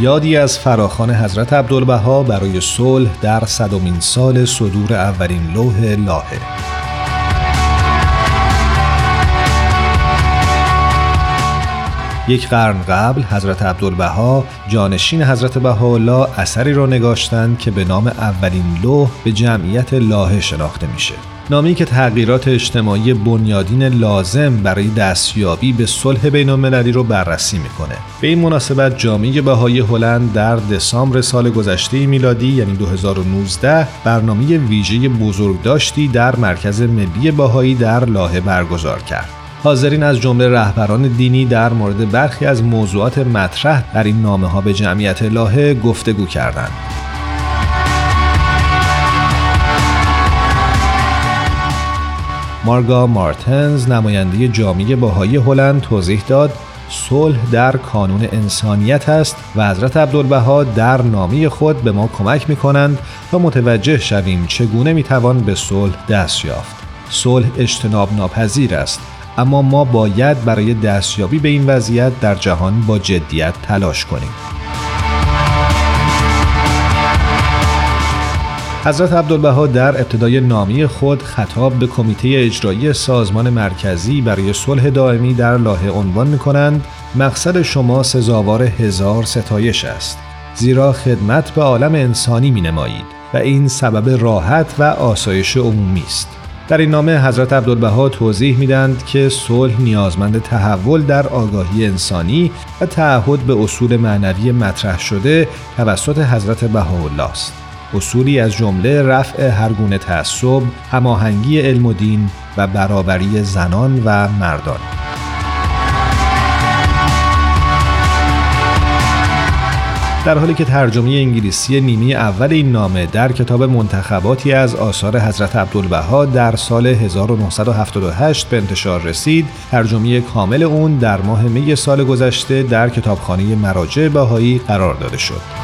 یادی از فراخان حضرت عبدالبها برای صلح در صدومین سال صدور اولین لوح لاهه. یک قرن قبل حضرت عبدالبها جانشین حضرت بهاءالله اثری را نگاشتند که به نام اولین لوح به جمعیت لاهه شناخته میشه. نامی که تغییرات اجتماعی بنیادین لازم برای دستیابی به صلح بین المللی رو بررسی می‌کنه. به این مناسبت جامعه بهایی هلند در دسامبر سال گذشته میلادی یعنی 2019 برنامه ویژه بزرگداشتی در مرکز ملی بهایی در لاهه برگزار کرد. حاضرین از جمله رهبران دینی در مورد برخی از موضوعات مطرح در این نامه ها به جمعیت لاهه گفتگو کردند. مارگا مارتنز نماینده جامعه باهایی هلند توضیح داد صلح در کانون انسانیت است و حضرت عبدالبها در نامی خود به ما کمک می کنند تا متوجه شویم چگونه می توان به صلح دست یافت. صلح اجتناب ناپذیر است اما ما باید برای دستیابی به این وضعیت در جهان با جدیت تلاش کنیم. حضرت عبدالبها در ابتدای نامی خود خطاب به کمیته اجرایی سازمان مرکزی برای صلح دائمی در لاهه عنوان می کنند مقصد شما سزاوار هزار ستایش است. زیرا خدمت به عالم انسانی می نمایید و این سبب راحت و آسایش عمومی است. در این نامه حضرت عبدالبها توضیح میدند که صلح نیازمند تحول در آگاهی انسانی و تعهد به اصول معنوی مطرح شده توسط حضرت بهاءالله است. اصولی از جمله رفع هر گونه تعصب، هماهنگی علم و دین و برابری زنان و مردان. در حالی که ترجمه انگلیسی نیمه اول این نامه در کتاب منتخباتی از آثار حضرت عبدالبها در سال 1978 به انتشار رسید، ترجمه کامل اون در ماه می سال گذشته در کتابخانه مراجع بهایی قرار داده شد.